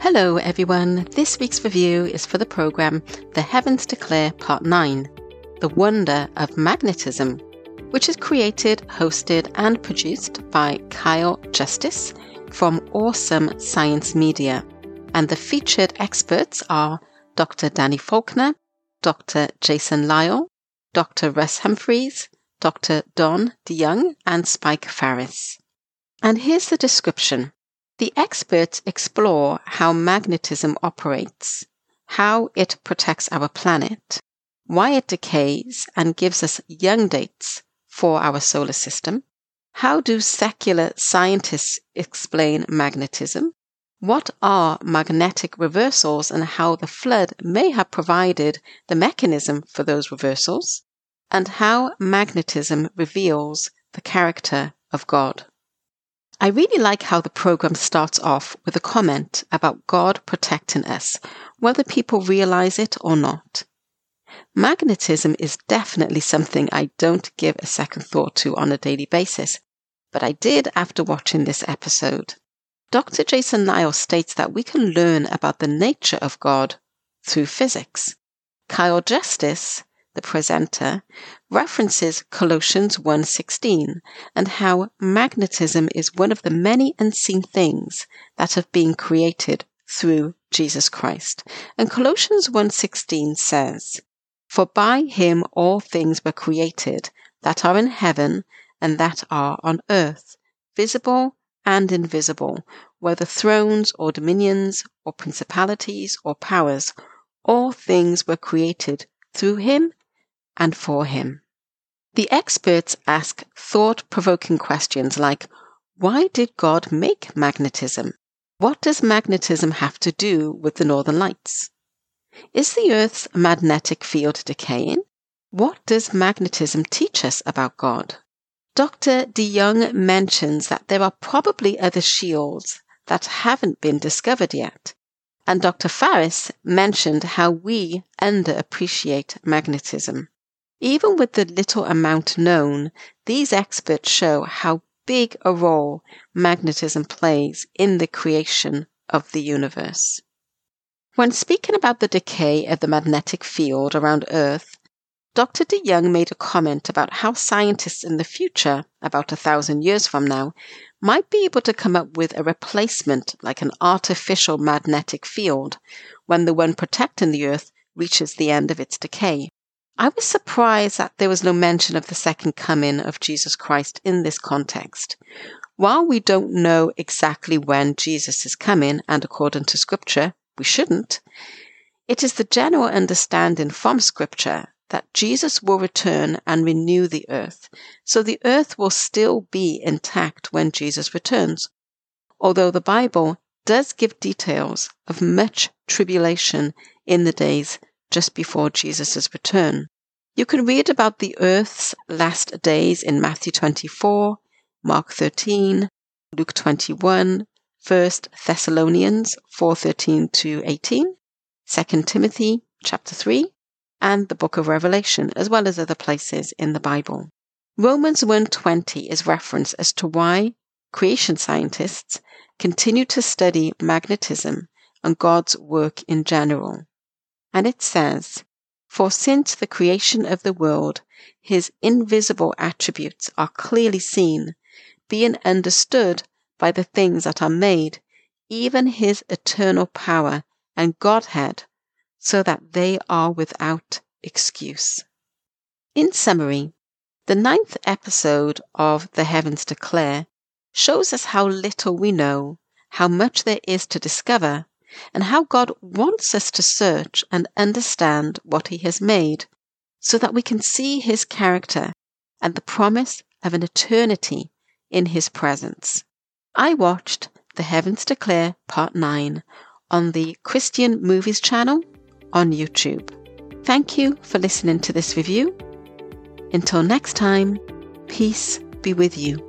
Hello, everyone. This week's review is for the program The Heavens Declare Part 9 The Wonder of Magnetism, which is created, hosted, and produced by Kyle Justice from Awesome Science Media. And the featured experts are Dr. Danny Faulkner, Dr. Jason Lisle, Dr. Russ Humphreys, Dr. Don DeYoung, and Spike Psarris. And here's the description. The experts explore how magnetism operates, how it protects our planet, why it decays and gives us young dates for our solar system. How do secular scientists explain magnetism? What are magnetic reversals and how the flood may have provided the mechanism for those reversals? And how magnetism reveals the character of God. I really like how the program starts off with a comment about God protecting us, whether people realize it or not. Magnetism is definitely something I don't give a second thought to on a daily basis, but I did after watching this episode. Dr. Jason Lisle states that we can learn about the nature of God through physics. Kyle Justice the presenter, references Colossians 1:16 and how magnetism is one of the many unseen things that have been created through Jesus Christ. And Colossians 1:16 says, "For by him all things were created that are in heaven and that are on earth, visible and invisible, whether thrones or dominions or principalities or powers, all things were created through him and for him. The experts ask thought provoking questions like Why did God make magnetism? What does magnetism have to do with the northern lights? Is the Earth's magnetic field decaying? What does magnetism teach us about God? Dr. DeYoung mentions that there are probably other shields that haven't been discovered yet. And Dr. Psarris mentioned how we underappreciate magnetism. Even with the little amount known, these experts show how big a role magnetism plays in the creation of the universe. When speaking about the decay of the magnetic field around Earth, Dr. DeYoung made a comment about how scientists in the future, about a thousand years from now, might be able to come up with a replacement like an artificial magnetic field when the one protecting the Earth reaches the end of its decay. I was surprised that there was no mention of the second coming of Jesus Christ in this context. While we don't know exactly when Jesus is coming, and according to Scripture, we shouldn't, it is the general understanding from Scripture that Jesus will return and renew the earth, so the earth will still be intact when Jesus returns. Although the Bible does give details of much tribulation in the days just before Jesus' return. You can read about the earth's last days in Matthew 24, Mark 13, Luke 21, 1 Thessalonians 4:13 to 18, 2 Timothy chapter 3, and the book of Revelation, as well as other places in the Bible. Romans 1:20 is reference as to why creation scientists continue to study magnetism and God's work in general. And it says, For since the creation of the world, his invisible attributes are clearly seen, being understood by the things that are made, even his eternal power and Godhead, so that they are without excuse. In summary, the ninth episode of The Heavens Declare shows us how little we know, how much there is to discover, and how God wants us to search and understand what He has made so that we can see His character and the promise of an eternity in His presence. I watched The Heavens Declare Part 9 on the Christian Movies channel on YouTube. Thank you for listening to this review. Until next time, peace be with you.